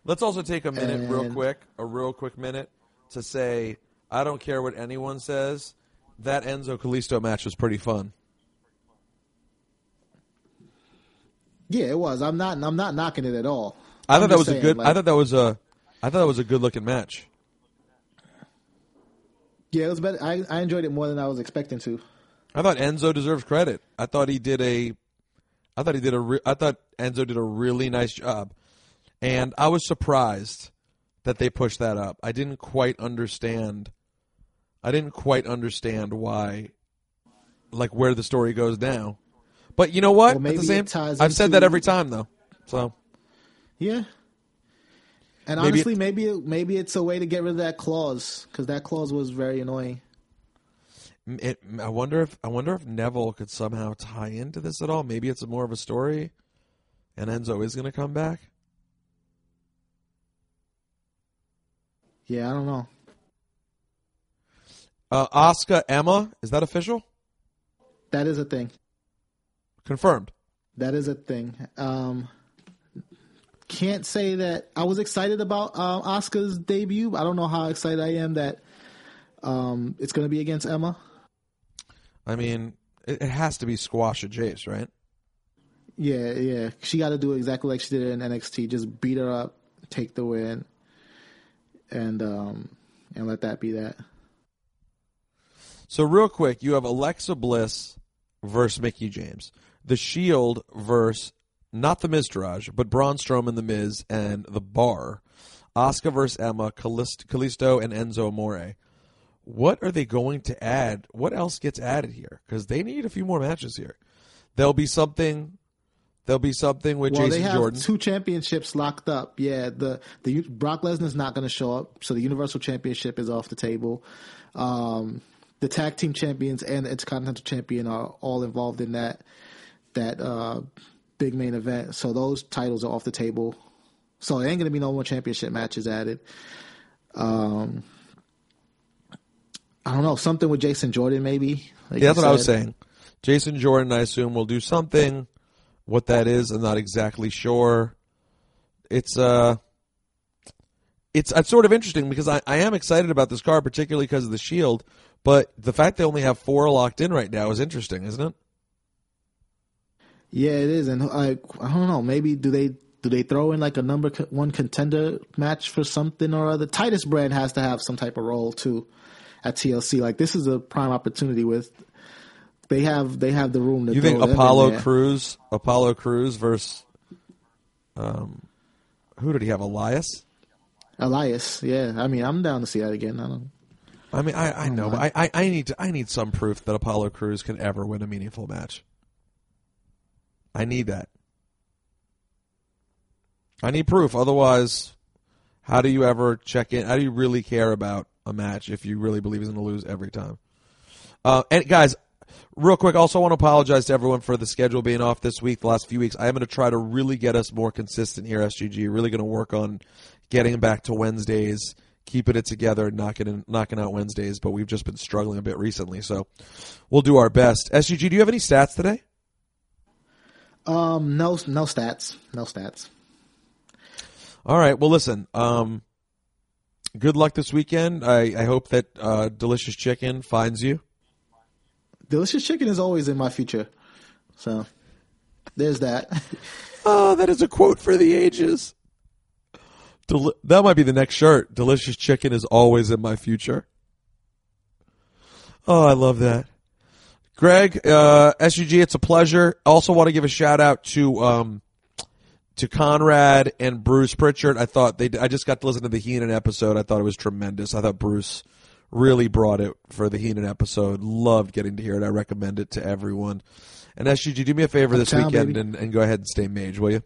Let's also take a minute, real quick, a real quick minute, to say I don't care what anyone says. That Enzo Kalisto match was pretty fun. Yeah, it was. I'm not. I'm not knocking it at all. I I'm thought that just was a saying, good. I thought that was a. I thought that was a good looking match. Yeah, it was better. I, I enjoyed it more than I was expecting to. I thought Enzo deserves credit. I thought he did a. I thought he did a. Re- I thought Enzo did a really nice job, and I was surprised that they pushed that up. I didn't quite understand. I didn't quite understand why, like where the story goes now. But you know what? Well, At the same, ties I've said that every time though. So Yeah. And Maybe honestly, maybe it, maybe it's a way to get rid of that clause because that clause was very annoying. it, I wonder if I wonder if Neville could somehow tie into this at all. Maybe it's more of a story, and Enzo is going to come back. Yeah, I don't know. Uh, Asuka Emma is that official? That is a thing. Confirmed. That is a thing. Um, can't say that I was excited about uh, Asuka's debut. I don't know how excited I am that um, it's going to be against Emma. I mean, it, it has to be squash at Jace, right? Yeah, yeah. She got to do exactly like she did in NXT. Just beat her up, take the win, and um, and let that be that. So real quick, you have Alexa Bliss versus Mickie James. The Shield versus not the Miztourage, but Braun Strowman, the Miz, and the Bar. Asuka versus Emma, Kalisto, and Enzo Amore. What are they going to add? What else gets added here? Because they need a few more matches here. There'll be something. There'll be something with Well, Jason they have Jordan. two championships locked up. Yeah, the the Brock Lesnar's not going to show up, so the Universal Championship is off the table. Um, the tag team champions and the Intercontinental Champion are all involved in that that uh, big main event. So those titles are off the table. So there ain't going to be no more championship matches added. Um, I don't know something with Jason Jordan maybe. Like Yeah, that's what I was saying. Jason Jordan, I assume, will do something. What that is, I'm not exactly sure. It's uh, it's it's sort of interesting because I, I am excited about this card, particularly because of the Shield. But the fact they only have four locked in right now is interesting, isn't it? Yeah, it is, and like I don't know, maybe do they do they throw in like a number one contender match for something or other? Titus Brand has to have some type of role too at TLC. Like this is a prime opportunity with they have they have the room to. You think Apollo. Cruz, Apollo Cruz versus um, who did he have? Elias. Elias? Yeah, I mean I'm down to see that again. I don't. I mean, I, I know, but I, I, I need to I need some proof that Apollo Cruz can ever win a meaningful match. I need that. I need proof. Otherwise, how do you ever check in? How do you really care about a match if you really believe he's going to lose every time? Uh, and guys, real quick, also want to apologize to everyone for the schedule being off this week, the last few weeks. I am going to try to really get us more consistent here, SGG. Really going to work on getting back to Wednesdays, keeping it together, knocking in, knocking out Wednesdays. But we've just been struggling a bit recently, so we'll do our best. SGG, do you have any stats today? Um, no, no stats, no stats. All right. Well, listen. Um, good luck this weekend. I, I hope that uh, delicious chicken finds you. Delicious chicken is always in my future, so there's that. Oh, that is a quote for the ages. Del- that might be the next shirt. Delicious chicken is always in my future. Oh, I love that. Greg, uh, SUG, it's a pleasure. Also want to give a shout out to, um, to Conrad and Bruce Pritchard. I thought they, I just got to listen to the Heenan episode. I thought it was tremendous. I thought Bruce really brought it for the Heenan episode. Loved getting to hear it. I recommend it to everyone. And SUG, do me a favor this weekend and, and go ahead and stay mage, will you?